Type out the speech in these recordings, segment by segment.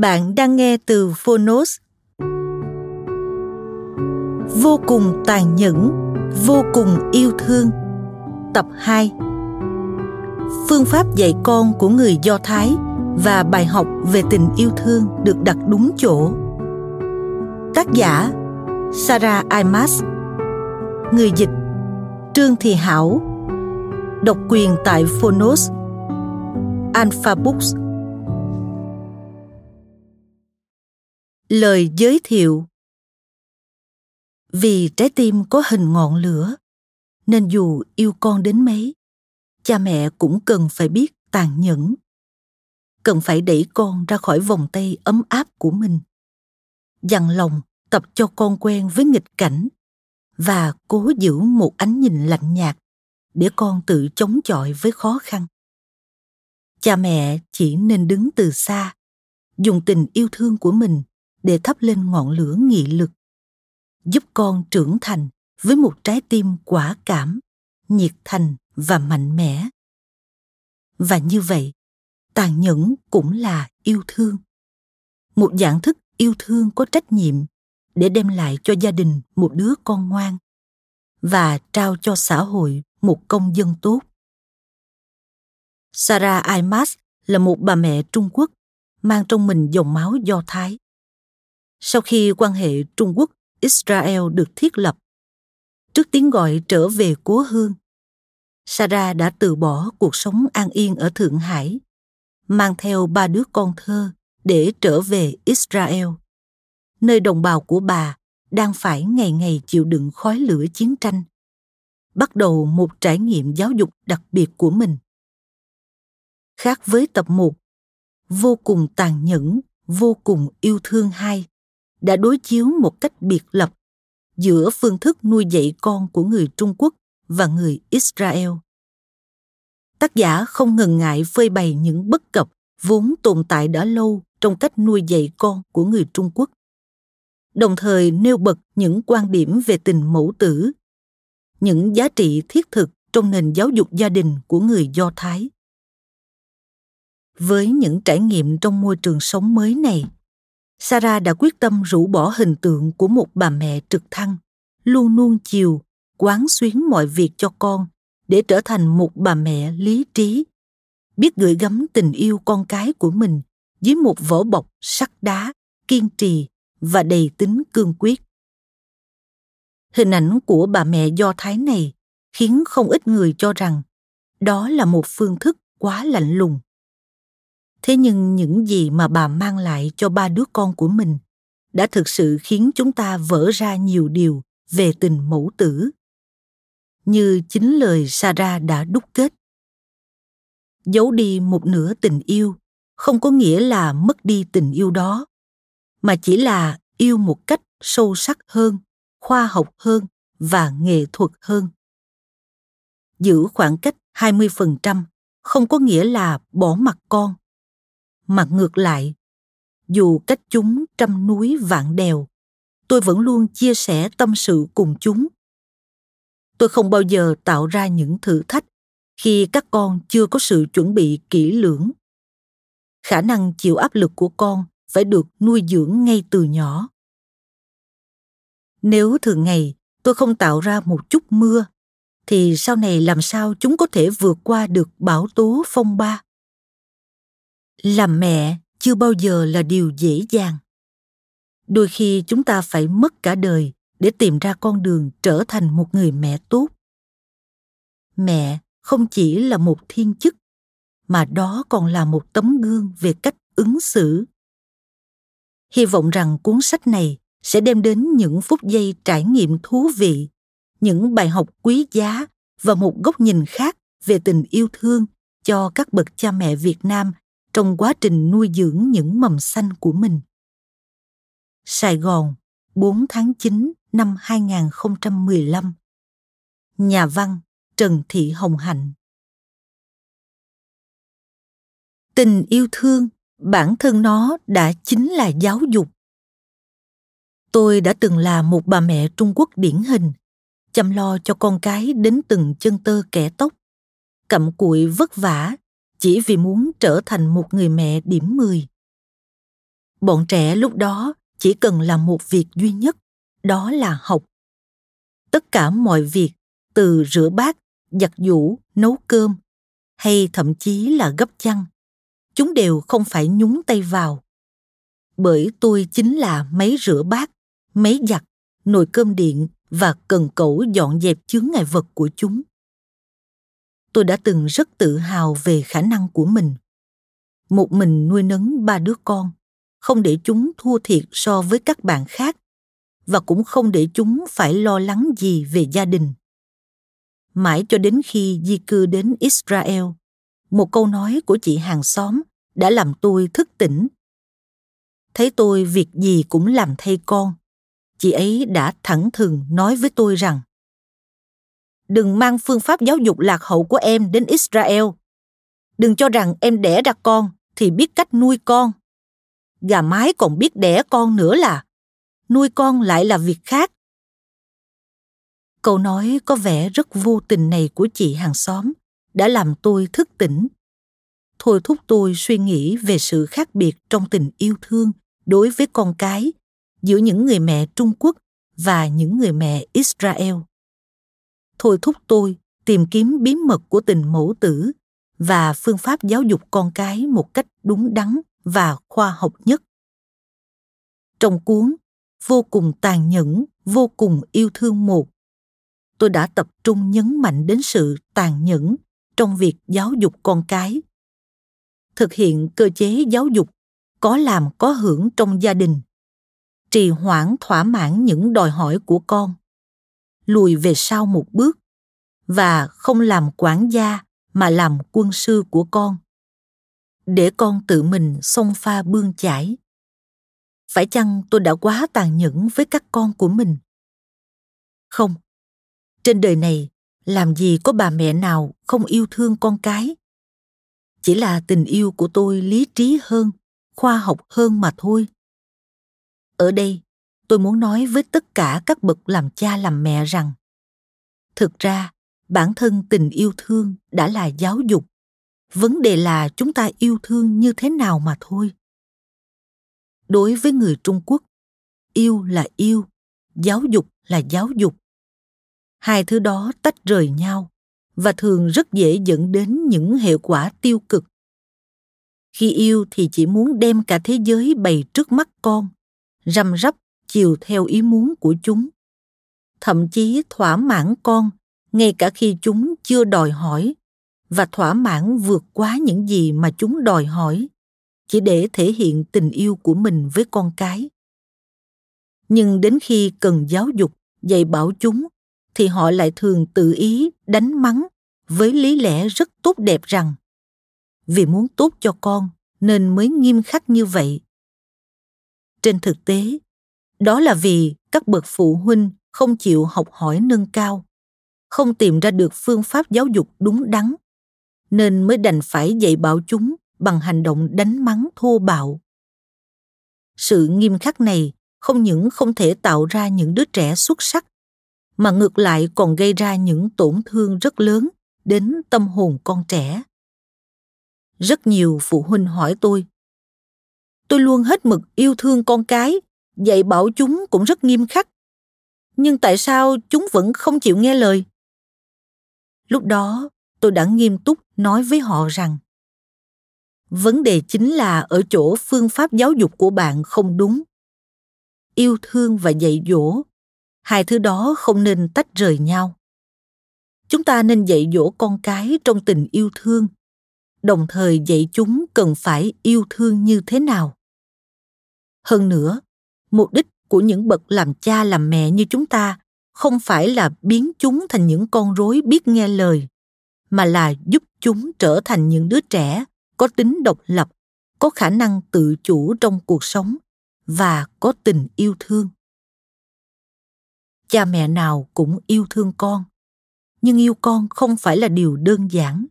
Bạn đang nghe từ Phonos. Vô cùng tàn nhẫn, vô cùng yêu thương. Tập 2 Phương pháp dạy con của người Do Thái và bài học về tình yêu thương được đặt đúng chỗ. Tác giả Sarah Imas Người dịch Trương Thị Hảo Độc quyền tại Phonos Alpha Books Lời giới thiệu Vì trái tim có hình ngọn lửa, nên dù yêu con đến mấy, cha mẹ cũng cần phải biết tàn nhẫn. Cần phải đẩy con ra khỏi vòng tay ấm áp của mình. Dằn lòng tập cho con quen với nghịch cảnh và cố giữ một ánh nhìn lạnh nhạt để con tự chống chọi với khó khăn. Cha mẹ chỉ nên đứng từ xa, dùng tình yêu thương của mình để thắp lên ngọn lửa nghị lực, giúp con trưởng thành với một trái tim quả cảm, nhiệt thành và mạnh mẽ. Và như vậy, tàn nhẫn cũng là yêu thương. Một dạng thức yêu thương có trách nhiệm để đem lại cho gia đình một đứa con ngoan và trao cho xã hội một công dân tốt. Sarah imas là một bà mẹ trung quốc, mang trong mình dòng máu do thái sau khi quan hệ Trung Quốc Israel được thiết lập. Trước tiếng gọi trở về cố hương, Sarah đã từ bỏ cuộc sống an yên ở Thượng Hải, mang theo ba đứa con thơ để trở về Israel, nơi đồng bào của bà đang phải ngày ngày chịu đựng khói lửa chiến tranh, bắt đầu một trải nghiệm giáo dục đặc biệt của mình. Khác với tập 1, vô cùng tàn nhẫn, vô cùng yêu thương hai, đã đối chiếu một cách biệt lập giữa phương thức nuôi dạy con của người Trung Quốc và người Israel. Tác giả không ngần ngại phơi bày những bất cập vốn tồn tại đã lâu trong cách nuôi dạy con của người Trung Quốc. Đồng thời nêu bật những quan điểm về tình mẫu tử, những giá trị thiết thực trong nền giáo dục gia đình của người Do Thái. Với những trải nghiệm trong môi trường sống mới này, Sarah đã quyết tâm rũ bỏ hình tượng của một bà mẹ trực thăng, luôn nuông chiều, quán xuyến mọi việc cho con để trở thành một bà mẹ lý trí, biết gửi gắm tình yêu con cái của mình dưới một vỏ bọc sắt đá, kiên trì và đầy tính cương quyết. Hình ảnh của bà mẹ Do Thái này khiến không ít người cho rằng đó là một phương thức quá lạnh lùng thế nhưng những gì mà bà mang lại cho ba đứa con của mình đã thực sự khiến chúng ta vỡ ra nhiều điều về tình mẫu tử. Như chính lời sarah đã đúc kết. Giấu đi một nửa tình yêu không có nghĩa là mất đi tình yêu đó, mà chỉ là yêu một cách sâu sắc hơn, khoa học hơn và nghệ thuật hơn. Giữ khoảng cách 20% không có nghĩa là bỏ mặt con mà ngược lại. Dù cách chúng trăm núi vạn đèo, tôi vẫn luôn chia sẻ tâm sự cùng chúng. Tôi không bao giờ tạo ra những thử thách khi các con chưa có sự chuẩn bị kỹ lưỡng. Khả năng chịu áp lực của con phải được nuôi dưỡng ngay từ nhỏ. Nếu thường ngày tôi không tạo ra một chút mưa, thì sau này làm sao chúng có thể vượt qua được bão tố phong ba? Làm mẹ chưa bao giờ là điều dễ dàng. Đôi khi chúng ta phải mất cả đời để tìm ra con đường trở thành một người mẹ tốt. Mẹ không chỉ là một thiên chức, mà đó còn là một tấm gương về cách ứng xử. Hy vọng rằng cuốn sách này sẽ đem đến những phút giây trải nghiệm thú vị, những bài học quý giá và một góc nhìn khác về tình yêu thương cho các bậc cha mẹ Việt Nam trong quá trình nuôi dưỡng những mầm xanh của mình. Sài Gòn, 4 tháng 9 năm 2015 Nhà văn Trần Thị Hồng Hạnh Tình yêu thương, bản thân nó đã chính là giáo dục. Tôi đã từng là một bà mẹ Trung Quốc điển hình, chăm lo cho con cái đến từng chân tơ kẻ tóc, cặm cụi vất vả chỉ vì muốn trở thành một người mẹ điểm 10. Bọn trẻ lúc đó chỉ cần làm một việc duy nhất, đó là học. Tất cả mọi việc, từ rửa bát, giặt giũ, nấu cơm, hay thậm chí là gấp chăn, chúng đều không phải nhúng tay vào. Bởi tôi chính là máy rửa bát, máy giặt, nồi cơm điện và cần cẩu dọn dẹp chướng ngại vật của chúng tôi đã từng rất tự hào về khả năng của mình. Một mình nuôi nấng ba đứa con, không để chúng thua thiệt so với các bạn khác, và cũng không để chúng phải lo lắng gì về gia đình. Mãi cho đến khi di cư đến israel, một câu nói của chị hàng xóm đã làm tôi thức tỉnh. Thấy tôi việc gì cũng làm thay con, chị ấy đã thẳng thừng nói với tôi rằng đừng mang phương pháp giáo dục lạc hậu của em đến Israel. Đừng cho rằng em đẻ ra con thì biết cách nuôi con. Gà mái còn biết đẻ con nữa là nuôi con lại là việc khác. Câu nói có vẻ rất vô tình này của chị hàng xóm đã làm tôi thức tỉnh. Thôi thúc tôi suy nghĩ về sự khác biệt trong tình yêu thương đối với con cái giữa những người mẹ Trung Quốc và những người mẹ Israel thôi thúc tôi tìm kiếm bí mật của tình mẫu tử và phương pháp giáo dục con cái một cách đúng đắn và khoa học nhất. Trong cuốn vô cùng tàn nhẫn, vô cùng yêu thương một, tôi đã tập trung nhấn mạnh đến sự tàn nhẫn trong việc giáo dục con cái. Thực hiện cơ chế giáo dục có làm có hưởng trong gia đình, trì hoãn thỏa mãn những đòi hỏi của con lùi về sau một bước và không làm quản gia mà làm quân sư của con. Để con tự mình xông pha bươn chải. Phải chăng tôi đã quá tàn nhẫn với các con của mình? Không. Trên đời này, làm gì có bà mẹ nào không yêu thương con cái? Chỉ là tình yêu của tôi lý trí hơn, khoa học hơn mà thôi. Ở đây tôi muốn nói với tất cả các bậc làm cha làm mẹ rằng, thực ra, bản thân tình yêu thương đã là giáo dục. Vấn đề là chúng ta yêu thương như thế nào mà thôi. Đối với người trung quốc, yêu là yêu, giáo dục là giáo dục. Hai thứ đó tách rời nhau và thường rất dễ dẫn đến những hệ quả tiêu cực. Khi yêu thì chỉ muốn đem cả thế giới bày trước mắt con, răm rắp chiều theo ý muốn của chúng. Thậm chí thỏa mãn con, ngay cả khi chúng chưa đòi hỏi, và thỏa mãn vượt quá những gì mà chúng đòi hỏi, chỉ để thể hiện tình yêu của mình với con cái. Nhưng đến khi cần giáo dục, dạy bảo chúng, thì họ lại thường tự ý đánh mắng với lý lẽ rất tốt đẹp rằng, vì muốn tốt cho con nên mới nghiêm khắc như vậy. Trên thực tế đó là vì các bậc phụ huynh không chịu học hỏi nâng cao, không tìm ra được phương pháp giáo dục đúng đắn, nên mới đành phải dạy bảo chúng bằng hành động đánh mắng, thô bạo. Sự nghiêm khắc này không những không thể tạo ra những đứa trẻ xuất sắc, mà ngược lại còn gây ra những tổn thương rất lớn đến tâm hồn con trẻ. Rất nhiều phụ huynh hỏi tôi tôi luôn hết mực yêu thương con cái dạy bảo chúng cũng rất nghiêm khắc. Nhưng tại sao chúng vẫn không chịu nghe lời? Lúc đó, tôi đã nghiêm túc nói với họ rằng, vấn đề chính là ở chỗ phương pháp giáo dục của bạn không đúng. Yêu thương và dạy dỗ, hai thứ đó không nên tách rời nhau. Chúng ta nên dạy dỗ con cái trong tình yêu thương. Đồng thời dạy chúng cần phải yêu thương như thế nào. Hơn nữa mục đích của những bậc làm cha làm mẹ như chúng ta không phải là biến chúng thành những con rối biết nghe lời, mà là giúp chúng trở thành những đứa trẻ có tính độc lập, có khả năng tự chủ trong cuộc sống và có tình yêu thương. Cha mẹ nào cũng yêu thương con, nhưng yêu con không phải là điều đơn giản.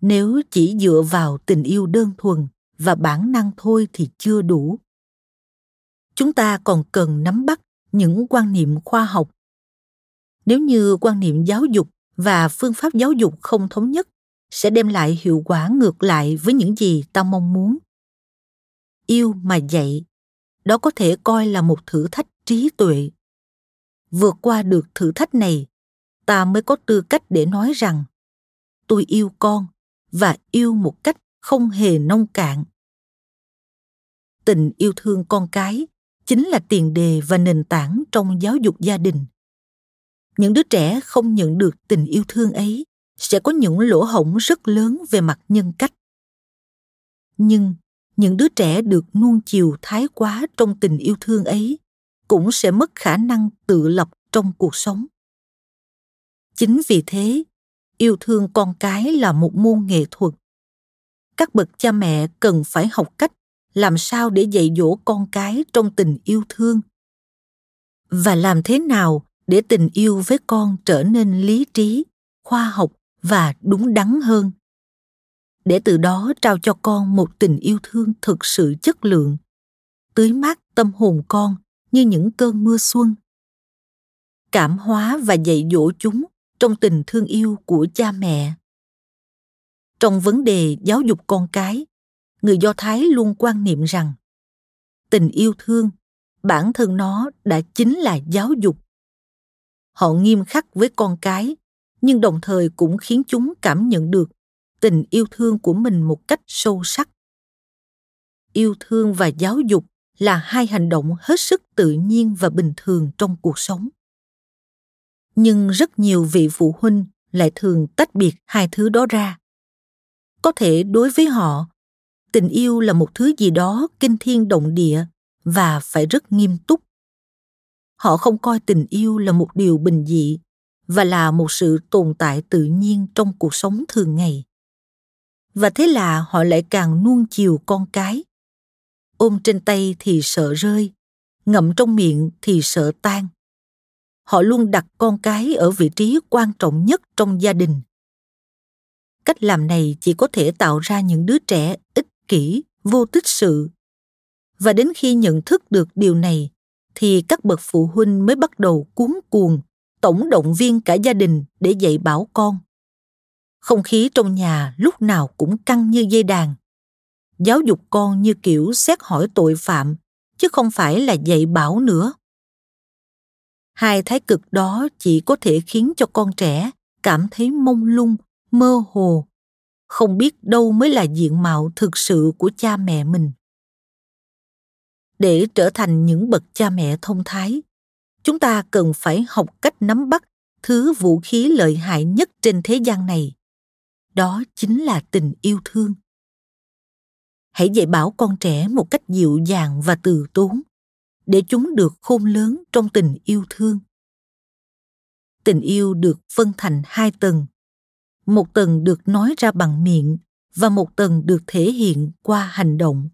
Nếu chỉ dựa vào tình yêu đơn thuần và bản năng thôi thì chưa đủ chúng ta còn cần nắm bắt những quan niệm khoa học. Nếu như quan niệm giáo dục và phương pháp giáo dục không thống nhất, sẽ đem lại hiệu quả ngược lại với những gì ta mong muốn. Yêu mà dạy, đó có thể coi là một thử thách trí tuệ. Vượt qua được thử thách này, ta mới có tư cách để nói rằng, tôi yêu con và yêu một cách không hề nông cạn. Tình yêu thương con cái chính là tiền đề và nền tảng trong giáo dục gia đình. Những đứa trẻ không nhận được tình yêu thương ấy sẽ có những lỗ hổng rất lớn về mặt nhân cách. Nhưng những đứa trẻ được nuông chiều thái quá trong tình yêu thương ấy cũng sẽ mất khả năng tự lập trong cuộc sống. Chính vì thế, yêu thương con cái là một môn nghệ thuật. Các bậc cha mẹ cần phải học cách làm sao để dạy dỗ con cái trong tình yêu thương? Và làm thế nào để tình yêu với con trở nên lý trí, khoa học và đúng đắn hơn? Để từ đó trao cho con một tình yêu thương thực sự chất lượng, tưới mát tâm hồn con như những cơn mưa xuân. Cảm hóa và dạy dỗ chúng trong tình thương yêu của cha mẹ. Trong vấn đề giáo dục con cái người do thái luôn quan niệm rằng, tình yêu thương, bản thân nó đã chính là giáo dục. Họ nghiêm khắc với con cái, nhưng đồng thời cũng khiến chúng cảm nhận được tình yêu thương của mình một cách sâu sắc. Yêu thương và giáo dục là hai hành động hết sức tự nhiên và bình thường trong cuộc sống. Nhưng rất nhiều vị phụ huynh lại thường tách biệt hai thứ đó ra. Có thể đối với họ tình yêu là một thứ gì đó kinh thiên động địa và phải rất nghiêm túc. Họ không coi tình yêu là một điều bình dị và là một sự tồn tại tự nhiên trong cuộc sống thường ngày. Và thế là họ lại càng nuông chiều con cái. Ôm trên tay thì sợ rơi, ngậm trong miệng thì sợ tan. Họ luôn đặt con cái ở vị trí quan trọng nhất trong gia đình. Cách làm này chỉ có thể tạo ra những đứa trẻ ích kỷ vô tích sự. Và đến khi nhận thức được điều này, thì các bậc phụ huynh mới bắt đầu cuốn cuồng, tổng động viên cả gia đình để dạy bảo con. Không khí trong nhà lúc nào cũng căng như dây đàn. Giáo dục con như kiểu xét hỏi tội phạm, chứ không phải là dạy bảo nữa. Hai thái cực đó chỉ có thể khiến cho con trẻ cảm thấy mông lung, mơ hồ không biết đâu mới là diện mạo thực sự của cha mẹ mình. Để trở thành những bậc cha mẹ thông thái, chúng ta cần phải học cách nắm bắt thứ vũ khí lợi hại nhất trên thế gian này. Đó chính là tình yêu thương. Hãy dạy bảo con trẻ một cách dịu dàng và từ tốn, để chúng được khôn lớn trong tình yêu thương. Tình yêu được phân thành hai tầng một tầng được nói ra bằng miệng và một tầng được thể hiện qua hành động.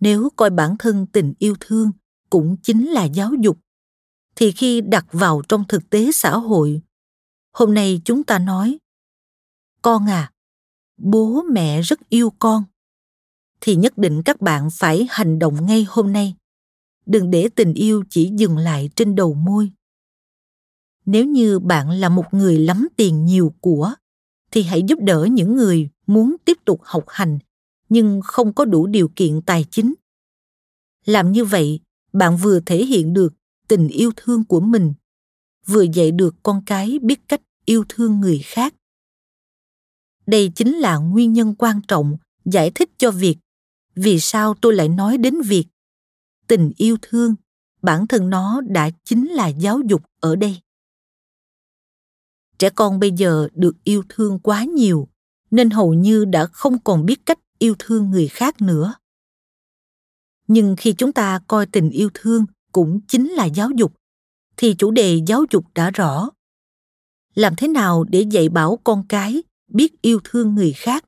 Nếu coi bản thân tình yêu thương cũng chính là giáo dục, thì khi đặt vào trong thực tế xã hội, hôm nay chúng ta nói, con à bố mẹ rất yêu con, thì nhất định các bạn phải hành động ngay hôm nay. Đừng để tình yêu chỉ dừng lại trên đầu môi nếu như bạn là một người lắm tiền nhiều của, thì hãy giúp đỡ những người muốn tiếp tục học hành, nhưng không có đủ điều kiện tài chính. Làm như vậy, bạn vừa thể hiện được tình yêu thương của mình, vừa dạy được con cái biết cách yêu thương người khác. Đây chính là nguyên nhân quan trọng giải thích cho việc vì sao tôi lại nói đến việc tình yêu thương, bản thân nó đã chính là giáo dục ở đây trẻ con bây giờ được yêu thương quá nhiều, nên hầu như đã không còn biết cách yêu thương người khác nữa. Nhưng khi chúng ta coi tình yêu thương cũng chính là giáo dục, thì chủ đề giáo dục đã rõ. Làm thế nào để dạy bảo con cái biết yêu thương người khác?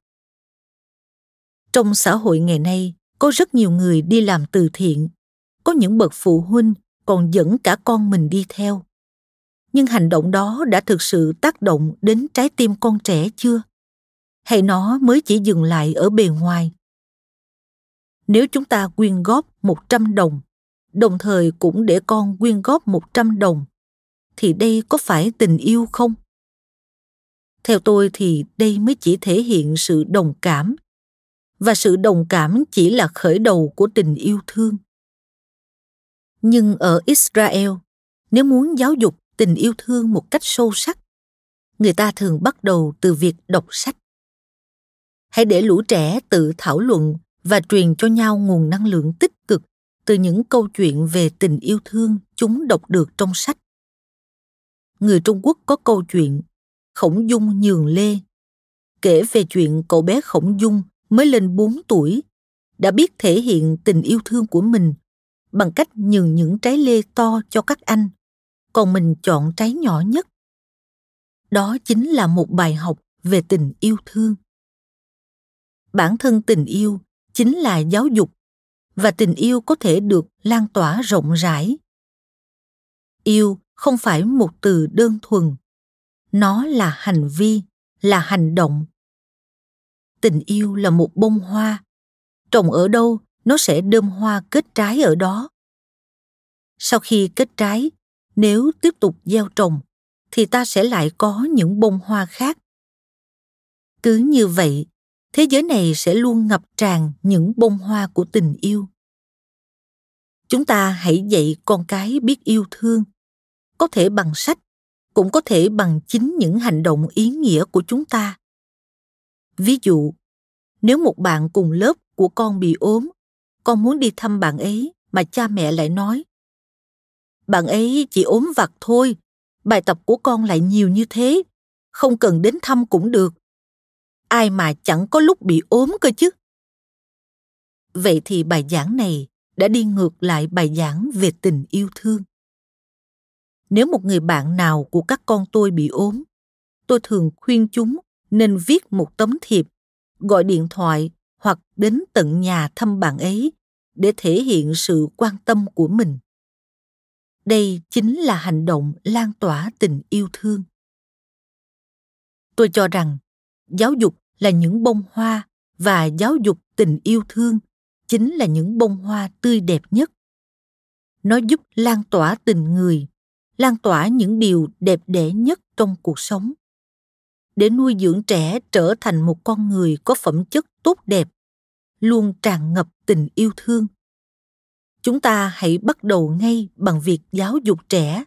Trong xã hội ngày nay, có rất nhiều người đi làm từ thiện, có những bậc phụ huynh còn dẫn cả con mình đi theo nhưng hành động đó đã thực sự tác động đến trái tim con trẻ chưa hay nó mới chỉ dừng lại ở bề ngoài nếu chúng ta quyên góp 100 đồng, đồng thời cũng để con quyên góp 100 đồng, thì đây có phải tình yêu không? Theo tôi thì đây mới chỉ thể hiện sự đồng cảm, và sự đồng cảm chỉ là khởi đầu của tình yêu thương. Nhưng ở Israel, nếu muốn giáo dục tình yêu thương một cách sâu sắc, người ta thường bắt đầu từ việc đọc sách. Hãy để lũ trẻ tự thảo luận và truyền cho nhau nguồn năng lượng tích cực từ những câu chuyện về tình yêu thương chúng đọc được trong sách. Người Trung Quốc có câu chuyện Khổng Dung nhường lê, kể về chuyện cậu bé Khổng Dung mới lên 4 tuổi, đã biết thể hiện tình yêu thương của mình bằng cách nhường những trái lê to cho các anh, còn mình chọn trái nhỏ nhất. Đó chính là một bài học về tình yêu thương. Bản thân tình yêu chính là giáo dục và tình yêu có thể được lan tỏa rộng rãi yêu không phải một từ đơn thuần, nó là hành vi, là hành động tình yêu là một bông hoa, trồng ở đâu nó sẽ đơm hoa kết trái ở đó sau khi kết trái nếu tiếp tục gieo trồng, thì ta sẽ lại có những bông hoa khác. Cứ như vậy, thế giới này sẽ luôn ngập tràn những bông hoa của tình yêu. Chúng ta hãy dạy con cái biết yêu thương. Có thể bằng sách, cũng có thể bằng chính những hành động ý nghĩa của chúng ta. Ví dụ, nếu một bạn cùng lớp của con bị ốm, con muốn đi thăm bạn ấy mà cha mẹ lại nói bạn ấy chỉ ốm vặt thôi. Bài tập của con lại nhiều như thế. Không cần đến thăm cũng được. Ai mà chẳng có lúc bị ốm cơ chứ? Vậy thì bài giảng này đã đi ngược lại bài giảng về tình yêu thương. Nếu một người bạn nào của các con tôi bị ốm, tôi thường khuyên chúng nên viết một tấm thiệp, gọi điện thoại hoặc đến tận nhà thăm bạn ấy để thể hiện sự quan tâm của mình đây chính là hành động lan tỏa tình yêu thương. Tôi cho rằng, giáo dục là những bông hoa và giáo dục tình yêu thương chính là những bông hoa tươi đẹp nhất. Nó giúp lan tỏa tình người, lan tỏa những điều đẹp đẽ nhất trong cuộc sống. Để nuôi dưỡng trẻ trở thành một con người có phẩm chất tốt đẹp, luôn tràn ngập tình yêu thương chúng ta hãy bắt đầu ngay bằng việc giáo dục trẻ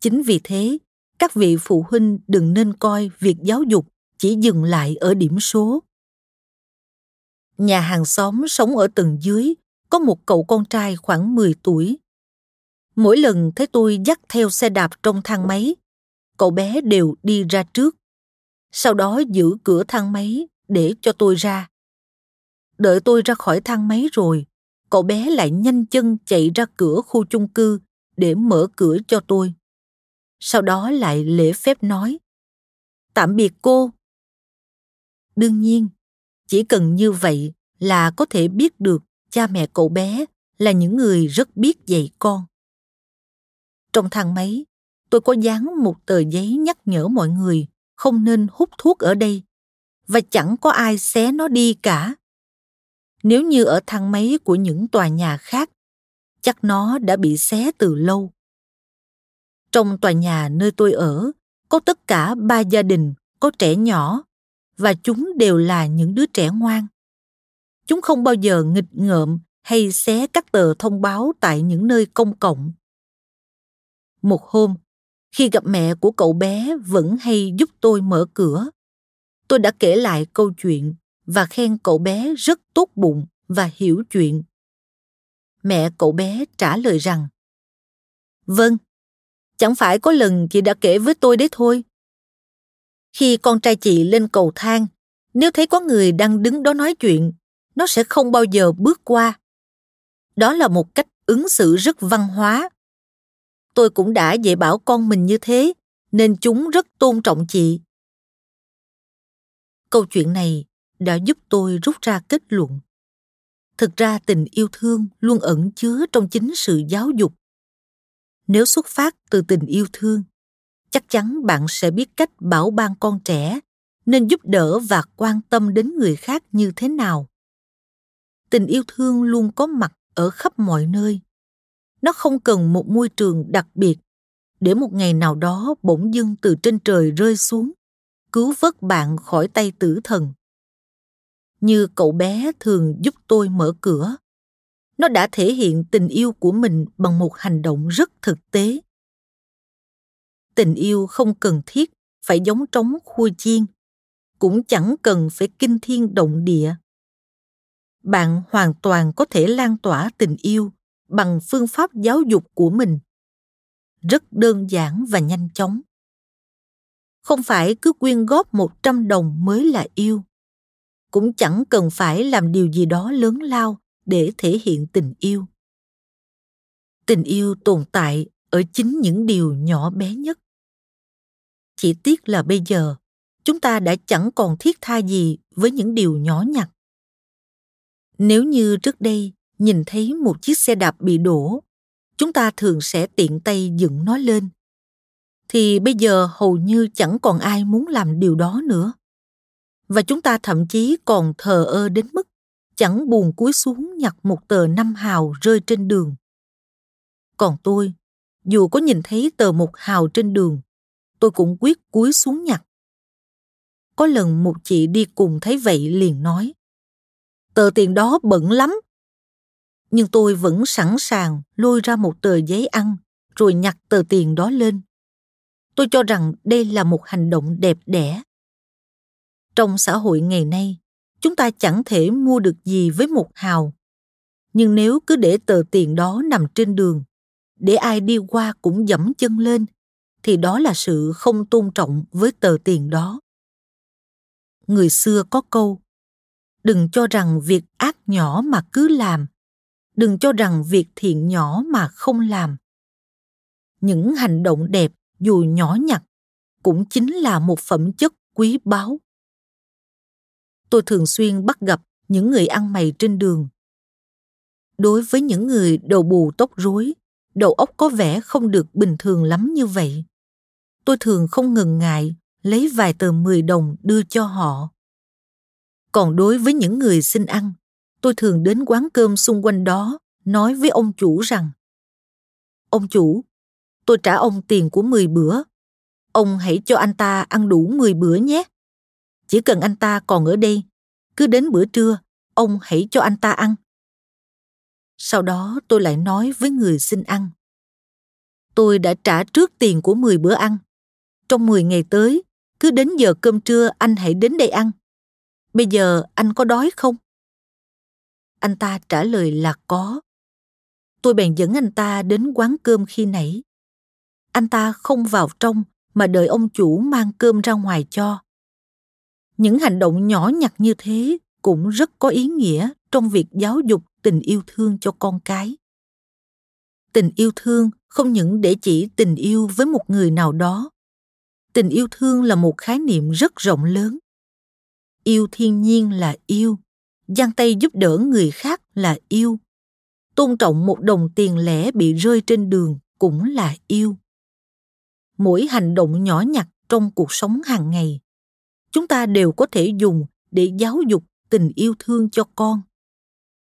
chính vì thế các vị phụ huynh đừng nên coi việc giáo dục chỉ dừng lại ở điểm số nhà hàng xóm sống ở tầng dưới có một cậu con trai khoảng 10 tuổi. Mỗi lần thấy tôi dắt theo xe đạp trong thang máy, cậu bé đều đi ra trước. Sau đó giữ cửa thang máy để cho tôi ra. Đợi tôi ra khỏi thang máy rồi, cậu bé lại nhanh chân chạy ra cửa khu chung cư để mở cửa cho tôi. Sau đó lại lễ phép nói Tạm biệt cô. Đương nhiên, chỉ cần như vậy là có thể biết được cha mẹ cậu bé là những người rất biết dạy con. Trong thang máy, tôi có dán một tờ giấy nhắc nhở mọi người không nên hút thuốc ở đây và chẳng có ai xé nó đi cả. Nếu như ở thang máy của những tòa nhà khác, chắc nó đã bị xé từ lâu. Trong tòa nhà nơi tôi ở, có tất cả ba gia đình có trẻ nhỏ và chúng đều là những đứa trẻ ngoan. Chúng không bao giờ nghịch ngợm hay xé các tờ thông báo tại những nơi công cộng. Một hôm, khi gặp mẹ của cậu bé vẫn hay giúp tôi mở cửa tôi đã kể lại câu chuyện và khen cậu bé rất tốt bụng và hiểu chuyện. Mẹ cậu bé trả lời rằng vâng chẳng phải có lần chị đã kể với tôi đấy thôi. Khi con trai chị lên cầu thang, nếu thấy có người đang đứng đó nói chuyện, nó sẽ không bao giờ bước qua. Đó là một cách ứng xử rất văn hóa. Tôi cũng đã dạy bảo con mình như thế, nên chúng rất tôn trọng chị. Câu chuyện này đã giúp tôi rút ra kết luận. Thực ra tình yêu thương luôn ẩn chứa trong chính sự giáo dục. Nếu xuất phát từ tình yêu thương, chắc chắn bạn sẽ biết cách bảo ban con trẻ nên giúp đỡ và quan tâm đến người khác như thế nào. Tình yêu thương luôn có mặt ở khắp mọi nơi. Nó không cần một môi trường đặc biệt để một ngày nào đó bỗng dưng từ trên trời rơi xuống, cứu vớt bạn khỏi tay tử thần như cậu bé thường giúp tôi mở cửa. Nó đã thể hiện tình yêu của mình bằng một hành động rất thực tế. Tình yêu không cần thiết, phải giống trống khua chiên, cũng chẳng cần phải kinh thiên động địa. Bạn hoàn toàn có thể lan tỏa tình yêu bằng phương pháp giáo dục của mình. Rất đơn giản và nhanh chóng. Không phải cứ quyên góp 100 đồng mới là yêu. Cũng chẳng cần phải làm điều gì đó lớn lao để thể hiện tình yêu. Tình yêu tồn tại ở chính những điều nhỏ bé nhất. Chỉ tiếc là bây giờ, chúng ta đã chẳng còn thiết tha gì với những điều nhỏ nhặt. Nếu như trước đây nhìn thấy một chiếc xe đạp bị đổ, chúng ta thường sẽ tiện tay dựng nó lên thì bây giờ hầu như chẳng còn ai muốn làm điều đó nữa và chúng ta thậm chí còn thờ ơ đến mức chẳng buồn cúi xuống nhặt một tờ năm hào rơi trên đường. Còn tôi, dù có nhìn thấy tờ một hào trên đường, tôi cũng quyết cúi xuống nhặt. Có lần một chị đi cùng thấy vậy liền nói, tờ tiền đó bẩn lắm. Nhưng tôi vẫn sẵn sàng lôi ra một tờ giấy ăn, rồi nhặt tờ tiền đó lên. Tôi cho rằng đây là một hành động đẹp đẽ trong xã hội ngày nay, chúng ta chẳng thể mua được gì với một hào. Nhưng nếu cứ để tờ tiền đó nằm trên đường, để ai đi qua cũng dẫm chân lên, thì đó là sự không tôn trọng với tờ tiền đó. Người xưa có câu, đừng cho rằng việc ác nhỏ mà cứ làm, đừng cho rằng việc thiện nhỏ mà không làm. Những hành động đẹp dù nhỏ nhặt cũng chính là một phẩm chất quý báu tôi thường xuyên bắt gặp những người ăn mày trên đường đối với những người đầu bù tóc rối đầu óc có vẻ không được bình thường lắm như vậy tôi thường không ngần ngại lấy vài tờ 10 đồng đưa cho họ. Còn đối với những người xin ăn, tôi thường đến quán cơm xung quanh đó nói với ông chủ rằng Ông chủ, tôi trả ông tiền của 10 bữa. Ông hãy cho anh ta ăn đủ 10 bữa nhé. Chỉ cần anh ta còn ở đây, cứ đến bữa trưa, ông hãy cho anh ta ăn. Sau đó tôi lại nói với người xin ăn. Tôi đã trả trước tiền của 10 bữa ăn. Trong 10 ngày tới, cứ đến giờ cơm trưa anh hãy đến đây ăn. Bây giờ anh có đói không? Anh ta trả lời là có. Tôi bèn dẫn anh ta đến quán cơm khi nãy anh ta không vào trong mà đợi ông chủ mang cơm ra ngoài cho những hành động nhỏ nhặt như thế cũng rất có ý nghĩa trong việc giáo dục tình yêu thương cho con cái. Tình yêu thương không những để chỉ tình yêu với một người nào đó. Tình yêu thương là một khái niệm rất rộng lớn. Yêu thiên nhiên là yêu, giang tay giúp đỡ người khác là yêu. Tôn trọng một đồng tiền lẻ bị rơi trên đường cũng là yêu. Mỗi hành động nhỏ nhặt trong cuộc sống hàng ngày chúng ta đều có thể dùng để giáo dục tình yêu thương cho con.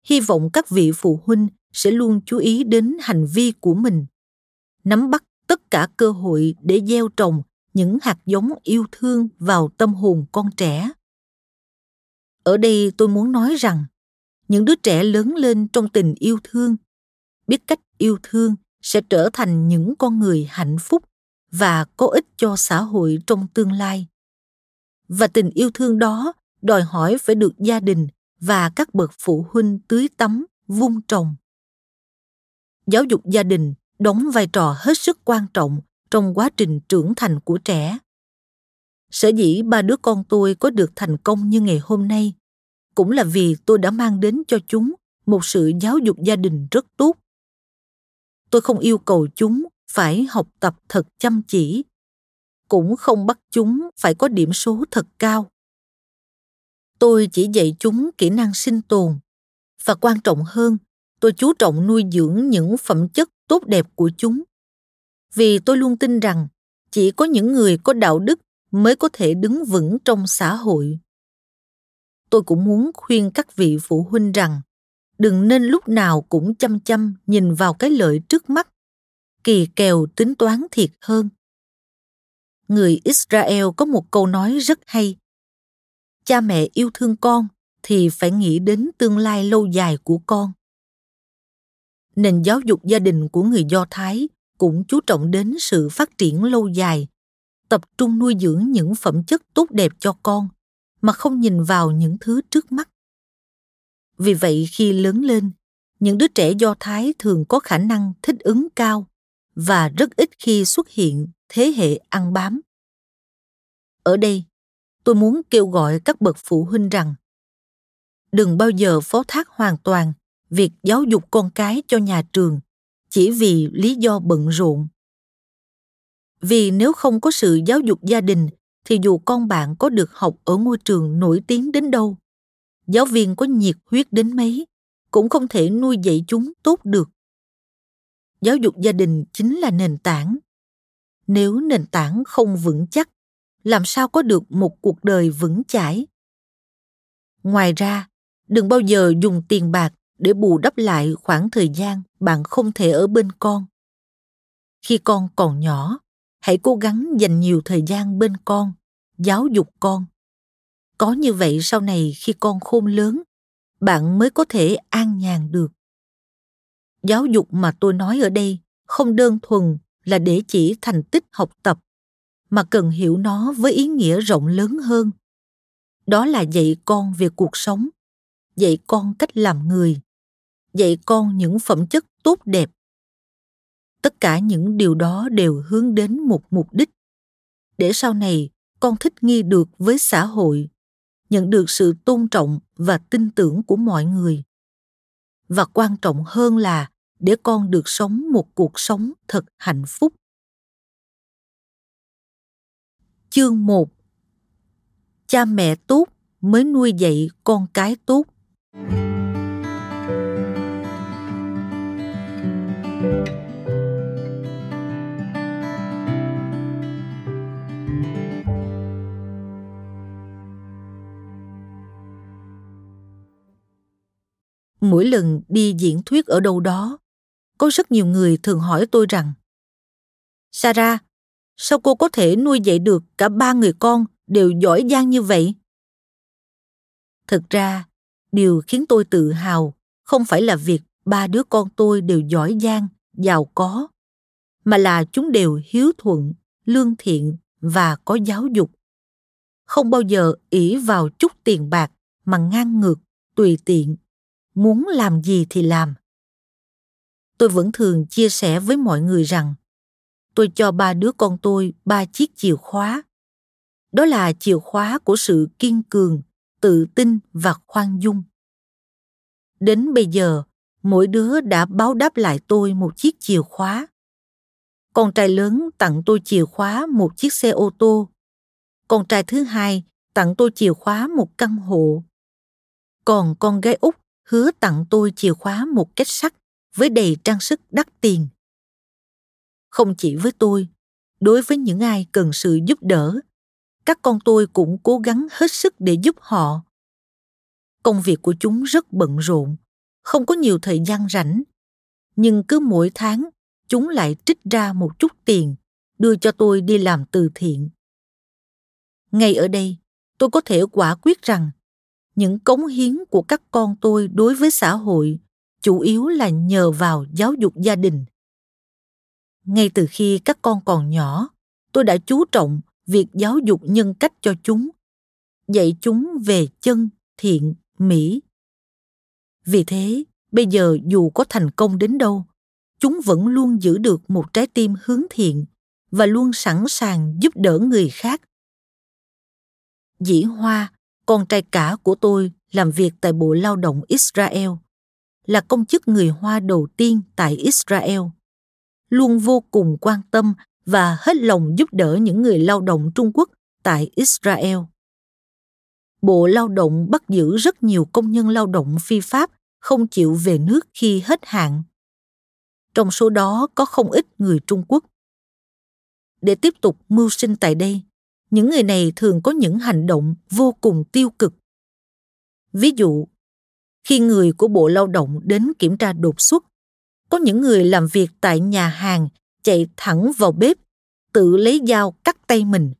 Hy vọng các vị phụ huynh sẽ luôn chú ý đến hành vi của mình. Nắm bắt tất cả cơ hội để gieo trồng những hạt giống yêu thương vào tâm hồn con trẻ. Ở đây tôi muốn nói rằng, những đứa trẻ lớn lên trong tình yêu thương, biết cách yêu thương sẽ trở thành những con người hạnh phúc và có ích cho xã hội trong tương lai và tình yêu thương đó đòi hỏi phải được gia đình và các bậc phụ huynh tưới tắm vun trồng. Giáo dục gia đình đóng vai trò hết sức quan trọng trong quá trình trưởng thành của trẻ. Sở dĩ ba đứa con tôi có được thành công như ngày hôm nay cũng là vì tôi đã mang đến cho chúng một sự giáo dục gia đình rất tốt. Tôi không yêu cầu chúng phải học tập thật chăm chỉ cũng không bắt chúng phải có điểm số thật cao. Tôi chỉ dạy chúng kỹ năng sinh tồn, và quan trọng hơn, tôi chú trọng nuôi dưỡng những phẩm chất tốt đẹp của chúng. Vì tôi luôn tin rằng, chỉ có những người có đạo đức mới có thể đứng vững trong xã hội. Tôi cũng muốn khuyên các vị phụ huynh rằng, đừng nên lúc nào cũng chăm chăm nhìn vào cái lợi trước mắt, kỳ kèo tính toán thiệt hơn người israel có một câu nói rất hay. Cha mẹ yêu thương con thì phải nghĩ đến tương lai lâu dài của con. Nền giáo dục gia đình của người do thái cũng chú trọng đến sự phát triển lâu dài, tập trung nuôi dưỡng những phẩm chất tốt đẹp cho con mà không nhìn vào những thứ trước mắt. Vì vậy khi lớn lên, những đứa trẻ do thái thường có khả năng thích ứng cao và rất ít khi xuất hiện thế hệ ăn bám. Ở đây, tôi muốn kêu gọi các bậc phụ huynh rằng, đừng bao giờ phó thác hoàn toàn việc giáo dục con cái cho nhà trường chỉ vì lý do bận rộn. Vì nếu không có sự giáo dục gia đình thì dù con bạn có được học ở ngôi trường nổi tiếng đến đâu, giáo viên có nhiệt huyết đến mấy cũng không thể nuôi dạy chúng tốt được giáo dục gia đình chính là nền tảng. Nếu nền tảng không vững chắc, làm sao có được một cuộc đời vững chãi? Ngoài ra, đừng bao giờ dùng tiền bạc để bù đắp lại khoảng thời gian bạn không thể ở bên con. Khi con còn nhỏ, hãy cố gắng dành nhiều thời gian bên con, giáo dục con. Có như vậy sau này khi con khôn lớn, bạn mới có thể an nhàn được giáo dục mà tôi nói ở đây không đơn thuần là để chỉ thành tích học tập, mà cần hiểu nó với ý nghĩa rộng lớn hơn. Đó là dạy con về cuộc sống, dạy con cách làm người, dạy con những phẩm chất tốt đẹp. Tất cả những điều đó đều hướng đến một mục đích. Để sau này con thích nghi được với xã hội, nhận được sự tôn trọng và tin tưởng của mọi người. Và quan trọng hơn là để con được sống một cuộc sống thật hạnh phúc Chương 1 Cha mẹ tốt mới nuôi dạy con cái tốt. Mỗi lần đi diễn thuyết ở đâu đó, có rất nhiều người thường hỏi tôi rằng Sarah, sao cô có thể nuôi dạy được cả ba người con đều giỏi giang như vậy? Thực ra điều khiến tôi tự hào không phải là việc ba đứa con tôi đều giỏi giang giàu có mà là chúng đều hiếu thuận lương thiện và có giáo dục. Không bao giờ ỷ vào chút tiền bạc mà ngang ngược tùy tiện. Muốn làm gì thì làm tôi vẫn thường chia sẻ với mọi người rằng, tôi cho ba đứa con tôi ba chiếc chìa khóa. Đó là chìa khóa của sự kiên cường, tự tin và khoan dung. Đến bây giờ, mỗi đứa đã báo đáp lại tôi một chiếc chìa khóa. Con trai lớn tặng tôi chìa khóa một chiếc xe ô tô. Con trai thứ hai tặng tôi chìa khóa một căn hộ. Còn con gái út hứa tặng tôi chìa khóa một kết sắt với đầy trang sức đắt tiền. Không chỉ với tôi, đối với những ai cần sự giúp đỡ, các con tôi cũng cố gắng hết sức để giúp họ. Công việc của chúng rất bận rộn, không có nhiều thời gian rảnh, nhưng cứ mỗi tháng, chúng lại trích ra một chút tiền, đưa cho tôi đi làm từ thiện. Ngay ở đây, tôi có thể quả quyết rằng, những cống hiến của các con tôi đối với xã hội chủ yếu là nhờ vào giáo dục gia đình. Ngay từ khi các con còn nhỏ, tôi đã chú trọng việc giáo dục nhân cách cho chúng, dạy chúng về chân, thiện, mỹ. Vì thế, bây giờ dù có thành công đến đâu, chúng vẫn luôn giữ được một trái tim hướng thiện và luôn sẵn sàng giúp đỡ người khác. Dĩ hoa, con trai cả của tôi, làm việc tại bộ lao động israel là công chức người hoa đầu tiên tại israel. Luôn vô cùng quan tâm và hết lòng giúp đỡ những người lao động trung quốc tại israel. Bộ lao động bắt giữ rất nhiều công nhân lao động phi pháp, không chịu về nước khi hết hạn. Trong số đó có không ít người trung quốc. Để tiếp tục mưu sinh tại đây, những người này thường có những hành động vô cùng tiêu cực. Ví dụ khi người của bộ lao động đến kiểm tra đột xuất. Có những người làm việc tại nhà hàng, chạy thẳng vào bếp, tự lấy dao cắt tay mình.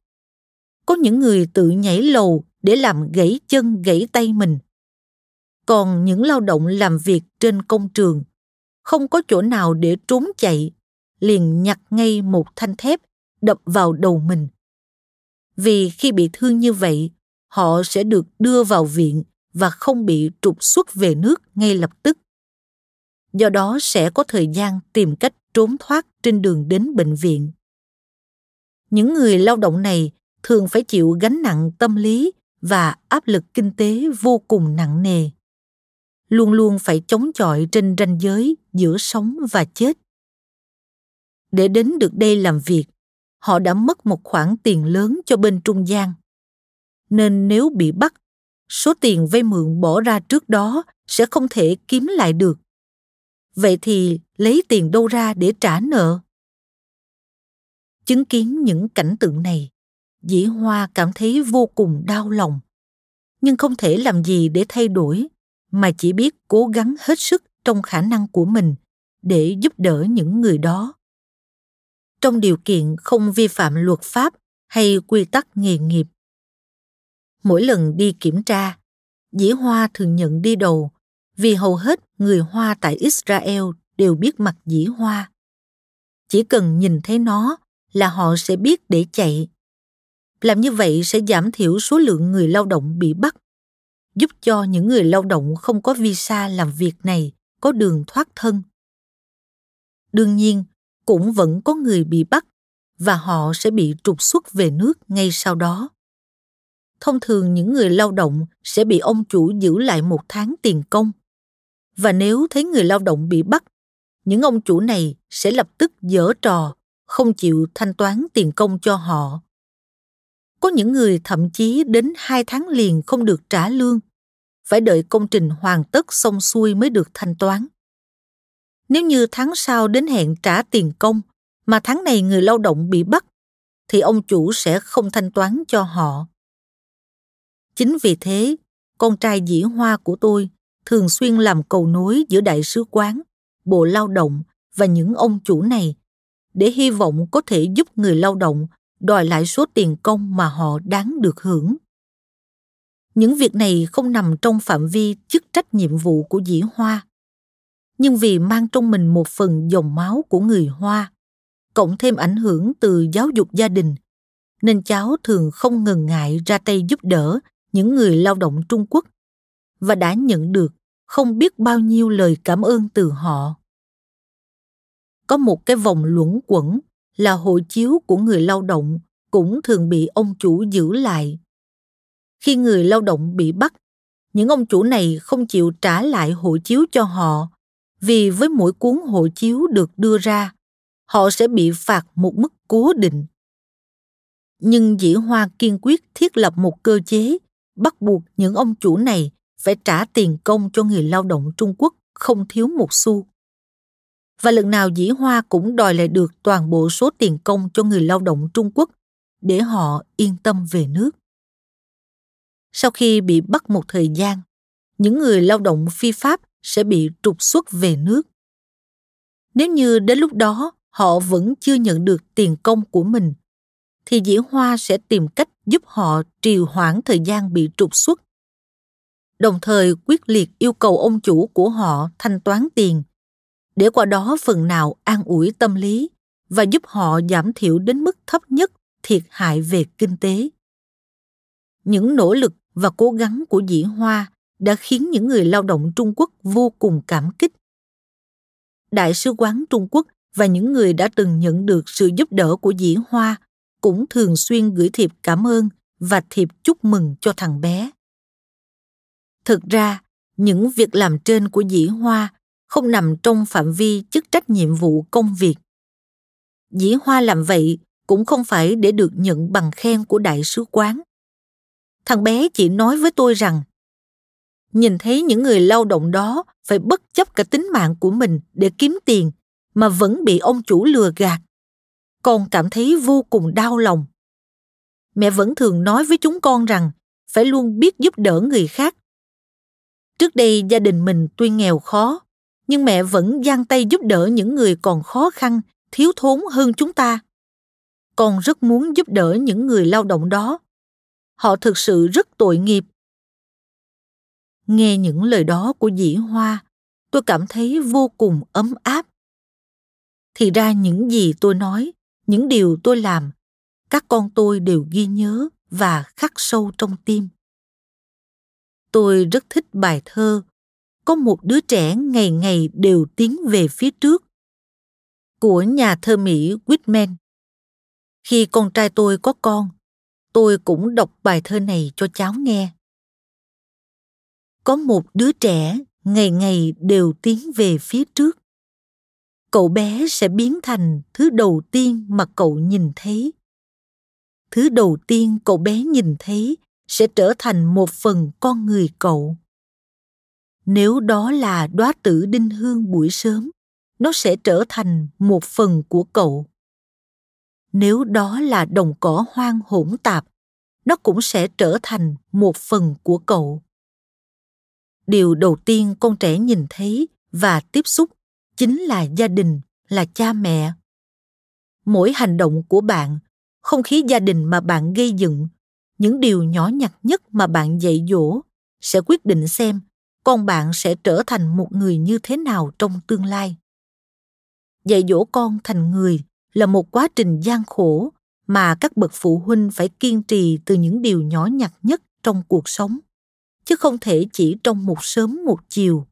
Có những người tự nhảy lầu để làm gãy chân, gãy tay mình. Còn những lao động làm việc trên công trường, không có chỗ nào để trốn chạy, liền nhặt ngay một thanh thép đập vào đầu mình. Vì khi bị thương như vậy, họ sẽ được đưa vào viện và không bị trục xuất về nước ngay lập tức. Do đó sẽ có thời gian tìm cách trốn thoát trên đường đến bệnh viện. Những người lao động này thường phải chịu gánh nặng tâm lý và áp lực kinh tế vô cùng nặng nề. Luôn luôn phải chống chọi trên ranh giới giữa sống và chết. Để đến được đây làm việc, họ đã mất một khoản tiền lớn cho bên trung gian. Nên nếu bị bắt số tiền vay mượn bỏ ra trước đó sẽ không thể kiếm lại được. Vậy thì lấy tiền đâu ra để trả nợ? Chứng kiến những cảnh tượng này, dĩ hoa cảm thấy vô cùng đau lòng. Nhưng không thể làm gì để thay đổi, mà chỉ biết cố gắng hết sức trong khả năng của mình để giúp đỡ những người đó. Trong điều kiện không vi phạm luật pháp hay quy tắc nghề nghiệp mỗi lần đi kiểm tra, dĩ hoa thường nhận đi đầu, vì hầu hết người hoa tại israel đều biết mặt dĩ hoa. Chỉ cần nhìn thấy nó là họ sẽ biết để chạy. Làm như vậy sẽ giảm thiểu số lượng người lao động bị bắt, giúp cho những người lao động không có visa làm việc này có đường thoát thân. Đương nhiên, cũng vẫn có người bị bắt và họ sẽ bị trục xuất về nước ngay sau đó thông thường những người lao động sẽ bị ông chủ giữ lại một tháng tiền công. Và nếu thấy người lao động bị bắt, những ông chủ này sẽ lập tức dở trò, không chịu thanh toán tiền công cho họ. Có những người thậm chí đến hai tháng liền không được trả lương, phải đợi công trình hoàn tất xong xuôi mới được thanh toán. Nếu như tháng sau đến hẹn trả tiền công mà tháng này người lao động bị bắt, thì ông chủ sẽ không thanh toán cho họ chính vì thế, con trai dĩ hoa của tôi thường xuyên làm cầu nối giữa đại sứ quán, bộ lao động và những ông chủ này để hy vọng có thể giúp người lao động đòi lại số tiền công mà họ đáng được hưởng. Những việc này không nằm trong phạm vi chức trách nhiệm vụ của dĩ hoa, nhưng vì mang trong mình một phần dòng máu của người hoa, cộng thêm ảnh hưởng từ giáo dục gia đình, nên cháu thường không ngần ngại ra tay giúp đỡ những người lao động trung quốc và đã nhận được không biết bao nhiêu lời cảm ơn từ họ. Có một cái vòng luẩn quẩn là hộ chiếu của người lao động cũng thường bị ông chủ giữ lại. Khi người lao động bị bắt, những ông chủ này không chịu trả lại hộ chiếu cho họ vì với mỗi cuốn hộ chiếu được đưa ra, họ sẽ bị phạt một mức cố định. Nhưng dĩ hoa kiên quyết thiết lập một cơ chế bắt buộc những ông chủ này phải trả tiền công cho người lao động trung quốc không thiếu một xu. Và lần nào dĩ hoa cũng đòi lại được toàn bộ số tiền công cho người lao động trung quốc để họ yên tâm về nước. Sau khi bị bắt một thời gian, những người lao động phi pháp sẽ bị trục xuất về nước. Nếu như đến lúc đó họ vẫn chưa nhận được tiền công của mình, thì dĩ hoa sẽ tìm cách giúp họ trì hoãn thời gian bị trục xuất. Đồng thời quyết liệt yêu cầu ông chủ của họ thanh toán tiền, để qua đó phần nào an ủi tâm lý và giúp họ giảm thiểu đến mức thấp nhất thiệt hại về kinh tế. Những nỗ lực và cố gắng của dĩ hoa đã khiến những người lao động trung quốc vô cùng cảm kích. Đại sứ quán trung quốc và những người đã từng nhận được sự giúp đỡ của dĩ hoa cũng thường xuyên gửi thiệp cảm ơn và thiệp chúc mừng cho thằng bé. Thực ra, những việc làm trên của dĩ hoa không nằm trong phạm vi chức trách nhiệm vụ công việc. Dĩ hoa làm vậy cũng không phải để được nhận bằng khen của đại sứ quán. Thằng bé chỉ nói với tôi rằng, nhìn thấy những người lao động đó phải bất chấp cả tính mạng của mình để kiếm tiền mà vẫn bị ông chủ lừa gạt con cảm thấy vô cùng đau lòng. Mẹ vẫn thường nói với chúng con rằng phải luôn biết giúp đỡ người khác. Trước đây gia đình mình tuy nghèo khó, nhưng mẹ vẫn giang tay giúp đỡ những người còn khó khăn, thiếu thốn hơn chúng ta. Con rất muốn giúp đỡ những người lao động đó. Họ thực sự rất tội nghiệp. Nghe những lời đó của dĩ hoa, tôi cảm thấy vô cùng ấm áp. Thì ra những gì tôi nói những điều tôi làm, các con tôi đều ghi nhớ và khắc sâu trong tim. Tôi rất thích bài thơ, có một đứa trẻ ngày ngày đều tiến về phía trước của nhà thơ mỹ whitman. Khi con trai tôi có con, tôi cũng đọc bài thơ này cho cháu nghe. Có một đứa trẻ ngày ngày đều tiến về phía trước cậu bé sẽ biến thành thứ đầu tiên mà cậu nhìn thấy. Thứ đầu tiên cậu bé nhìn thấy sẽ trở thành một phần con người cậu. Nếu đó là đóa tử đinh hương buổi sớm, nó sẽ trở thành một phần của cậu. Nếu đó là đồng cỏ hoang hỗn tạp, nó cũng sẽ trở thành một phần của cậu. Điều đầu tiên con trẻ nhìn thấy và tiếp xúc chính là gia đình, là cha mẹ. Mỗi hành động của bạn, không khí gia đình mà bạn gây dựng, những điều nhỏ nhặt nhất mà bạn dạy dỗ sẽ quyết định xem con bạn sẽ trở thành một người như thế nào trong tương lai. Dạy dỗ con thành người là một quá trình gian khổ mà các bậc phụ huynh phải kiên trì từ những điều nhỏ nhặt nhất trong cuộc sống, chứ không thể chỉ trong một sớm một chiều.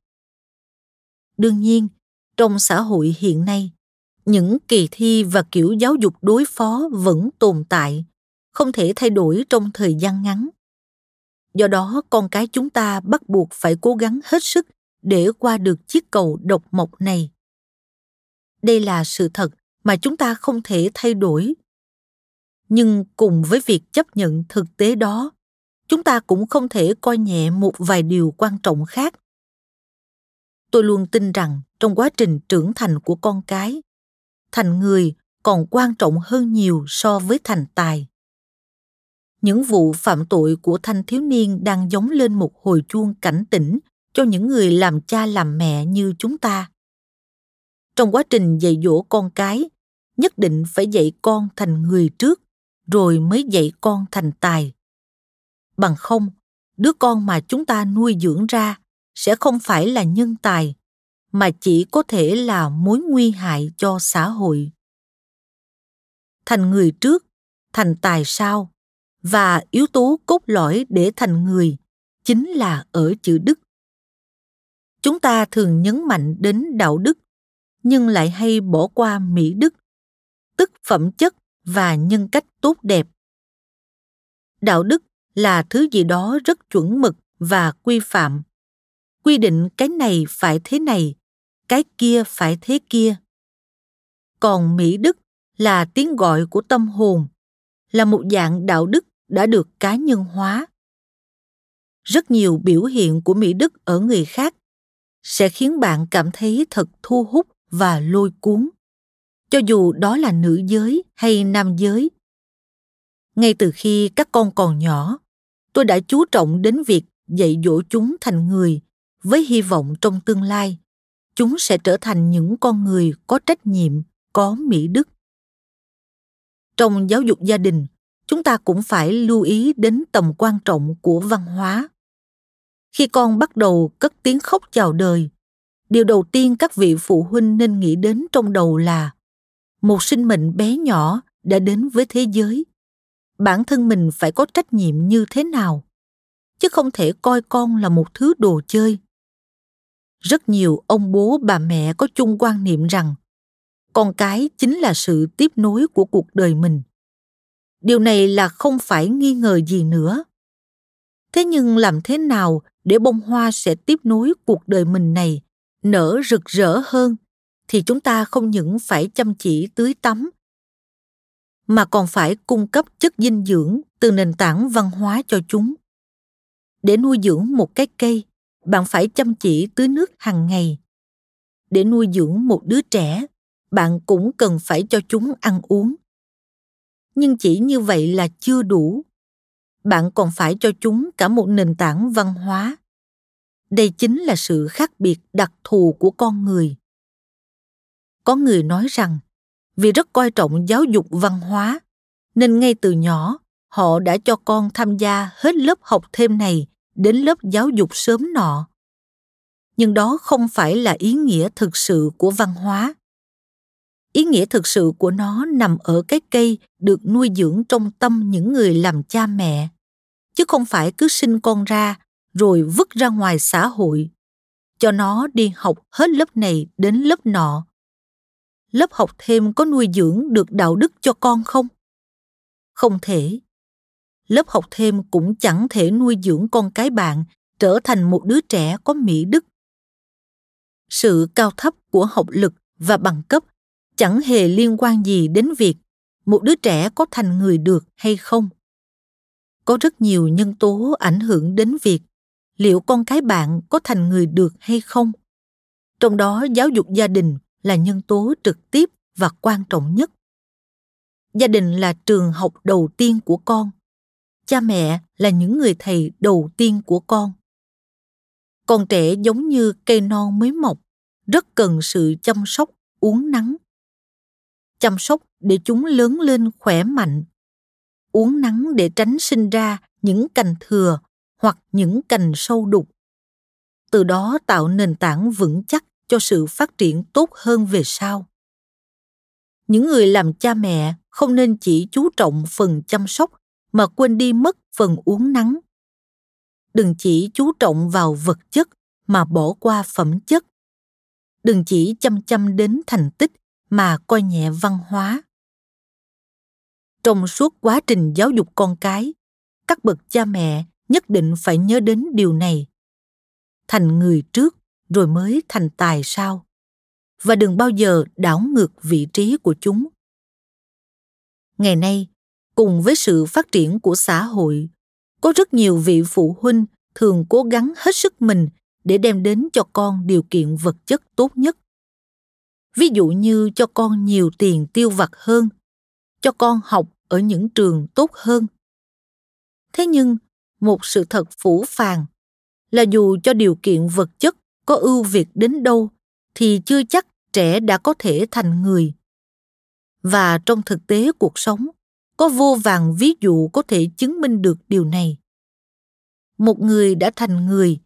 Đương nhiên trong xã hội hiện nay. Những kỳ thi và kiểu giáo dục đối phó vẫn tồn tại, không thể thay đổi trong thời gian ngắn. Do đó, con cái chúng ta bắt buộc phải cố gắng hết sức để qua được chiếc cầu độc mộc này. Đây là sự thật mà chúng ta không thể thay đổi. Nhưng cùng với việc chấp nhận thực tế đó, chúng ta cũng không thể coi nhẹ một vài điều quan trọng khác tôi luôn tin rằng trong quá trình trưởng thành của con cái, thành người còn quan trọng hơn nhiều so với thành tài. Những vụ phạm tội của thanh thiếu niên đang giống lên một hồi chuông cảnh tỉnh cho những người làm cha làm mẹ như chúng ta. Trong quá trình dạy dỗ con cái, nhất định phải dạy con thành người trước, rồi mới dạy con thành tài. Bằng không, đứa con mà chúng ta nuôi dưỡng ra sẽ không phải là nhân tài, mà chỉ có thể là mối nguy hại cho xã hội. Thành người trước, thành tài sau, và yếu tố cốt lõi để thành người chính là ở chữ đức. Chúng ta thường nhấn mạnh đến đạo đức, nhưng lại hay bỏ qua mỹ đức, tức phẩm chất và nhân cách tốt đẹp. Đạo đức là thứ gì đó rất chuẩn mực và quy phạm quy định cái này phải thế này, cái kia phải thế kia. Còn mỹ đức là tiếng gọi của tâm hồn, là một dạng đạo đức đã được cá nhân hóa. Rất nhiều biểu hiện của mỹ đức ở người khác sẽ khiến bạn cảm thấy thật thu hút và lôi cuốn. Cho dù đó là nữ giới hay nam giới, ngay từ khi các con còn nhỏ, tôi đã chú trọng đến việc dạy dỗ chúng thành người với hy vọng trong tương lai, chúng sẽ trở thành những con người có trách nhiệm, có mỹ đức. Trong giáo dục gia đình, chúng ta cũng phải lưu ý đến tầm quan trọng của văn hóa. Khi con bắt đầu cất tiếng khóc chào đời, điều đầu tiên các vị phụ huynh nên nghĩ đến trong đầu là một sinh mệnh bé nhỏ đã đến với thế giới. Bản thân mình phải có trách nhiệm như thế nào? Chứ không thể coi con là một thứ đồ chơi rất nhiều ông bố, bà mẹ có chung quan niệm rằng con cái chính là sự tiếp nối của cuộc đời mình. Điều này là không phải nghi ngờ gì nữa. Thế nhưng làm thế nào để bông hoa sẽ tiếp nối cuộc đời mình này nở rực rỡ hơn thì chúng ta không những phải chăm chỉ tưới tắm, mà còn phải cung cấp chất dinh dưỡng từ nền tảng văn hóa cho chúng. Để nuôi dưỡng một cái cây bạn phải chăm chỉ tưới nước hàng ngày. Để nuôi dưỡng một đứa trẻ, bạn cũng cần phải cho chúng ăn uống. Nhưng chỉ như vậy là chưa đủ. Bạn còn phải cho chúng cả một nền tảng văn hóa. Đây chính là sự khác biệt đặc thù của con người. Có người nói rằng, vì rất coi trọng giáo dục văn hóa, nên ngay từ nhỏ, họ đã cho con tham gia hết lớp học thêm này đến lớp giáo dục sớm nọ. Nhưng đó không phải là ý nghĩa thực sự của văn hóa. Ý nghĩa thực sự của nó nằm ở cái cây được nuôi dưỡng trong tâm những người làm cha mẹ. Chứ không phải cứ sinh con ra, rồi vứt ra ngoài xã hội. Cho nó đi học hết lớp này đến lớp nọ. Lớp học thêm có nuôi dưỡng được đạo đức cho con không? Không thể lớp học thêm cũng chẳng thể nuôi dưỡng con cái bạn, trở thành một đứa trẻ có mỹ đức. Sự cao thấp của học lực và bằng cấp chẳng hề liên quan gì đến việc một đứa trẻ có thành người được hay không. Có rất nhiều nhân tố ảnh hưởng đến việc liệu con cái bạn có thành người được hay không. Trong đó, giáo dục gia đình là nhân tố trực tiếp và quan trọng nhất. Gia đình là trường học đầu tiên của con cha mẹ là những người thầy đầu tiên của con. Con trẻ giống như cây non mới mọc, rất cần sự chăm sóc, uống nắng. Chăm sóc để chúng lớn lên khỏe mạnh. Uống nắng để tránh sinh ra những cành thừa hoặc những cành sâu đục. Từ đó tạo nền tảng vững chắc cho sự phát triển tốt hơn về sau. Những người làm cha mẹ không nên chỉ chú trọng phần chăm sóc mà quên đi mất phần uống nắng. Đừng chỉ chú trọng vào vật chất mà bỏ qua phẩm chất. Đừng chỉ chăm chăm đến thành tích mà coi nhẹ văn hóa. Trong suốt quá trình giáo dục con cái, các bậc cha mẹ nhất định phải nhớ đến điều này. Thành người trước rồi mới thành tài sau. Và đừng bao giờ đảo ngược vị trí của chúng. Ngày nay cùng với sự phát triển của xã hội. Có rất nhiều vị phụ huynh thường cố gắng hết sức mình để đem đến cho con điều kiện vật chất tốt nhất. Ví dụ như cho con nhiều tiền tiêu vặt hơn, cho con học ở những trường tốt hơn. Thế nhưng, một sự thật phủ phàng là dù cho điều kiện vật chất có ưu việt đến đâu thì chưa chắc trẻ đã có thể thành người. Và trong thực tế cuộc sống có vô vàng ví dụ có thể chứng minh được điều này. Một người đã thành người,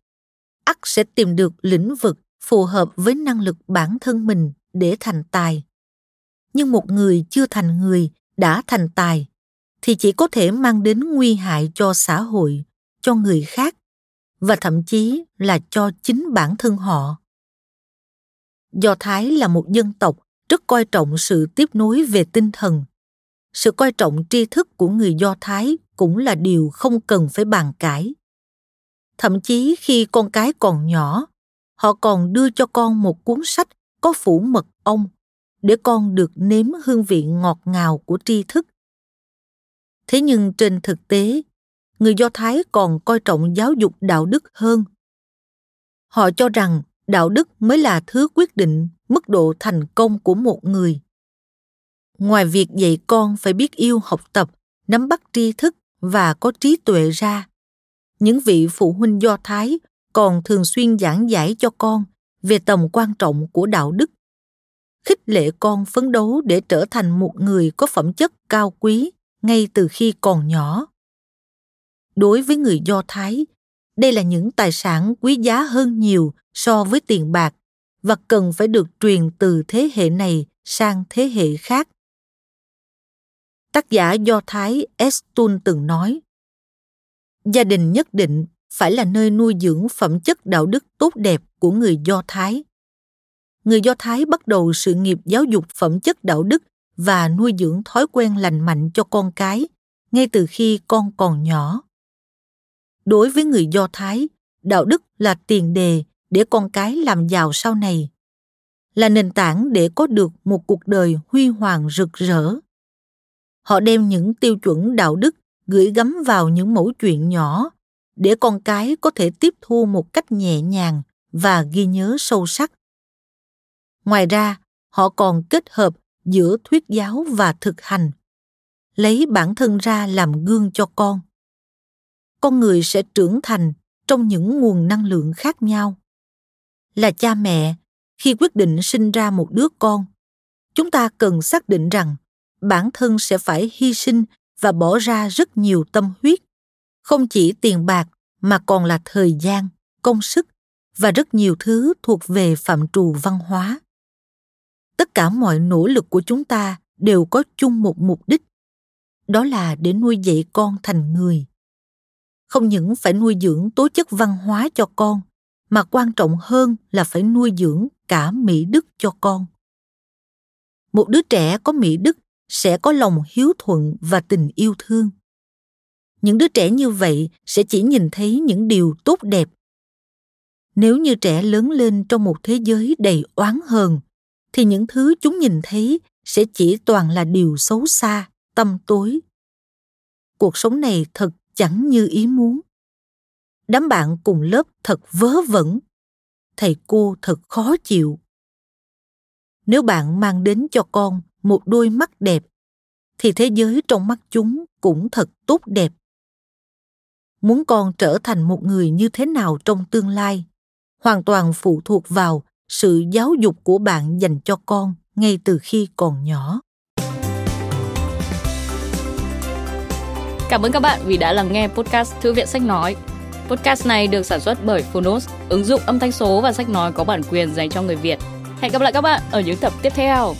ắt sẽ tìm được lĩnh vực phù hợp với năng lực bản thân mình để thành tài. Nhưng một người chưa thành người, đã thành tài, thì chỉ có thể mang đến nguy hại cho xã hội, cho người khác, và thậm chí là cho chính bản thân họ. Do thái là một dân tộc rất coi trọng sự tiếp nối về tinh thần sự coi trọng tri thức của người do thái cũng là điều không cần phải bàn cãi. Thậm chí khi con cái còn nhỏ, họ còn đưa cho con một cuốn sách có phủ mật ong để con được nếm hương vị ngọt ngào của tri thức. Thế nhưng trên thực tế, người do thái còn coi trọng giáo dục đạo đức hơn. Họ cho rằng đạo đức mới là thứ quyết định mức độ thành công của một người ngoài việc dạy con phải biết yêu học tập, nắm bắt tri thức và có trí tuệ ra. Những vị phụ huynh do thái còn thường xuyên giảng giải cho con về tầm quan trọng của đạo đức. Khích lệ con phấn đấu để trở thành một người có phẩm chất cao quý ngay từ khi còn nhỏ. Đối với người do thái, đây là những tài sản quý giá hơn nhiều so với tiền bạc và cần phải được truyền từ thế hệ này sang thế hệ khác. Tác giả Do Thái Estun từng nói, gia đình nhất định phải là nơi nuôi dưỡng phẩm chất đạo đức tốt đẹp của người Do Thái. Người Do Thái bắt đầu sự nghiệp giáo dục phẩm chất đạo đức và nuôi dưỡng thói quen lành mạnh cho con cái ngay từ khi con còn nhỏ. Đối với người Do Thái, đạo đức là tiền đề để con cái làm giàu sau này, là nền tảng để có được một cuộc đời huy hoàng rực rỡ. Họ đem những tiêu chuẩn đạo đức gửi gắm vào những mẫu chuyện nhỏ để con cái có thể tiếp thu một cách nhẹ nhàng và ghi nhớ sâu sắc. Ngoài ra, họ còn kết hợp giữa thuyết giáo và thực hành, lấy bản thân ra làm gương cho con. Con người sẽ trưởng thành trong những nguồn năng lượng khác nhau. Là cha mẹ, khi quyết định sinh ra một đứa con, chúng ta cần xác định rằng bản thân sẽ phải hy sinh và bỏ ra rất nhiều tâm huyết. Không chỉ tiền bạc mà còn là thời gian, công sức và rất nhiều thứ thuộc về phạm trù văn hóa. Tất cả mọi nỗ lực của chúng ta đều có chung một mục đích, đó là để nuôi dạy con thành người. Không những phải nuôi dưỡng tố chất văn hóa cho con, mà quan trọng hơn là phải nuôi dưỡng cả mỹ đức cho con. Một đứa trẻ có mỹ đức sẽ có lòng hiếu thuận và tình yêu thương. Những đứa trẻ như vậy sẽ chỉ nhìn thấy những điều tốt đẹp. Nếu như trẻ lớn lên trong một thế giới đầy oán hờn, thì những thứ chúng nhìn thấy sẽ chỉ toàn là điều xấu xa, tâm tối. Cuộc sống này thật chẳng như ý muốn. Đám bạn cùng lớp thật vớ vẩn. Thầy cô thật khó chịu. Nếu bạn mang đến cho con một đôi mắt đẹp thì thế giới trong mắt chúng cũng thật tốt đẹp muốn con trở thành một người như thế nào trong tương lai hoàn toàn phụ thuộc vào sự giáo dục của bạn dành cho con ngay từ khi còn nhỏ Cảm ơn các bạn vì đã lắng nghe podcast Thư viện Sách Nói. Podcast này được sản xuất bởi Phonos, ứng dụng âm thanh số và sách nói có bản quyền dành cho người Việt. Hẹn gặp lại các bạn ở những tập tiếp theo.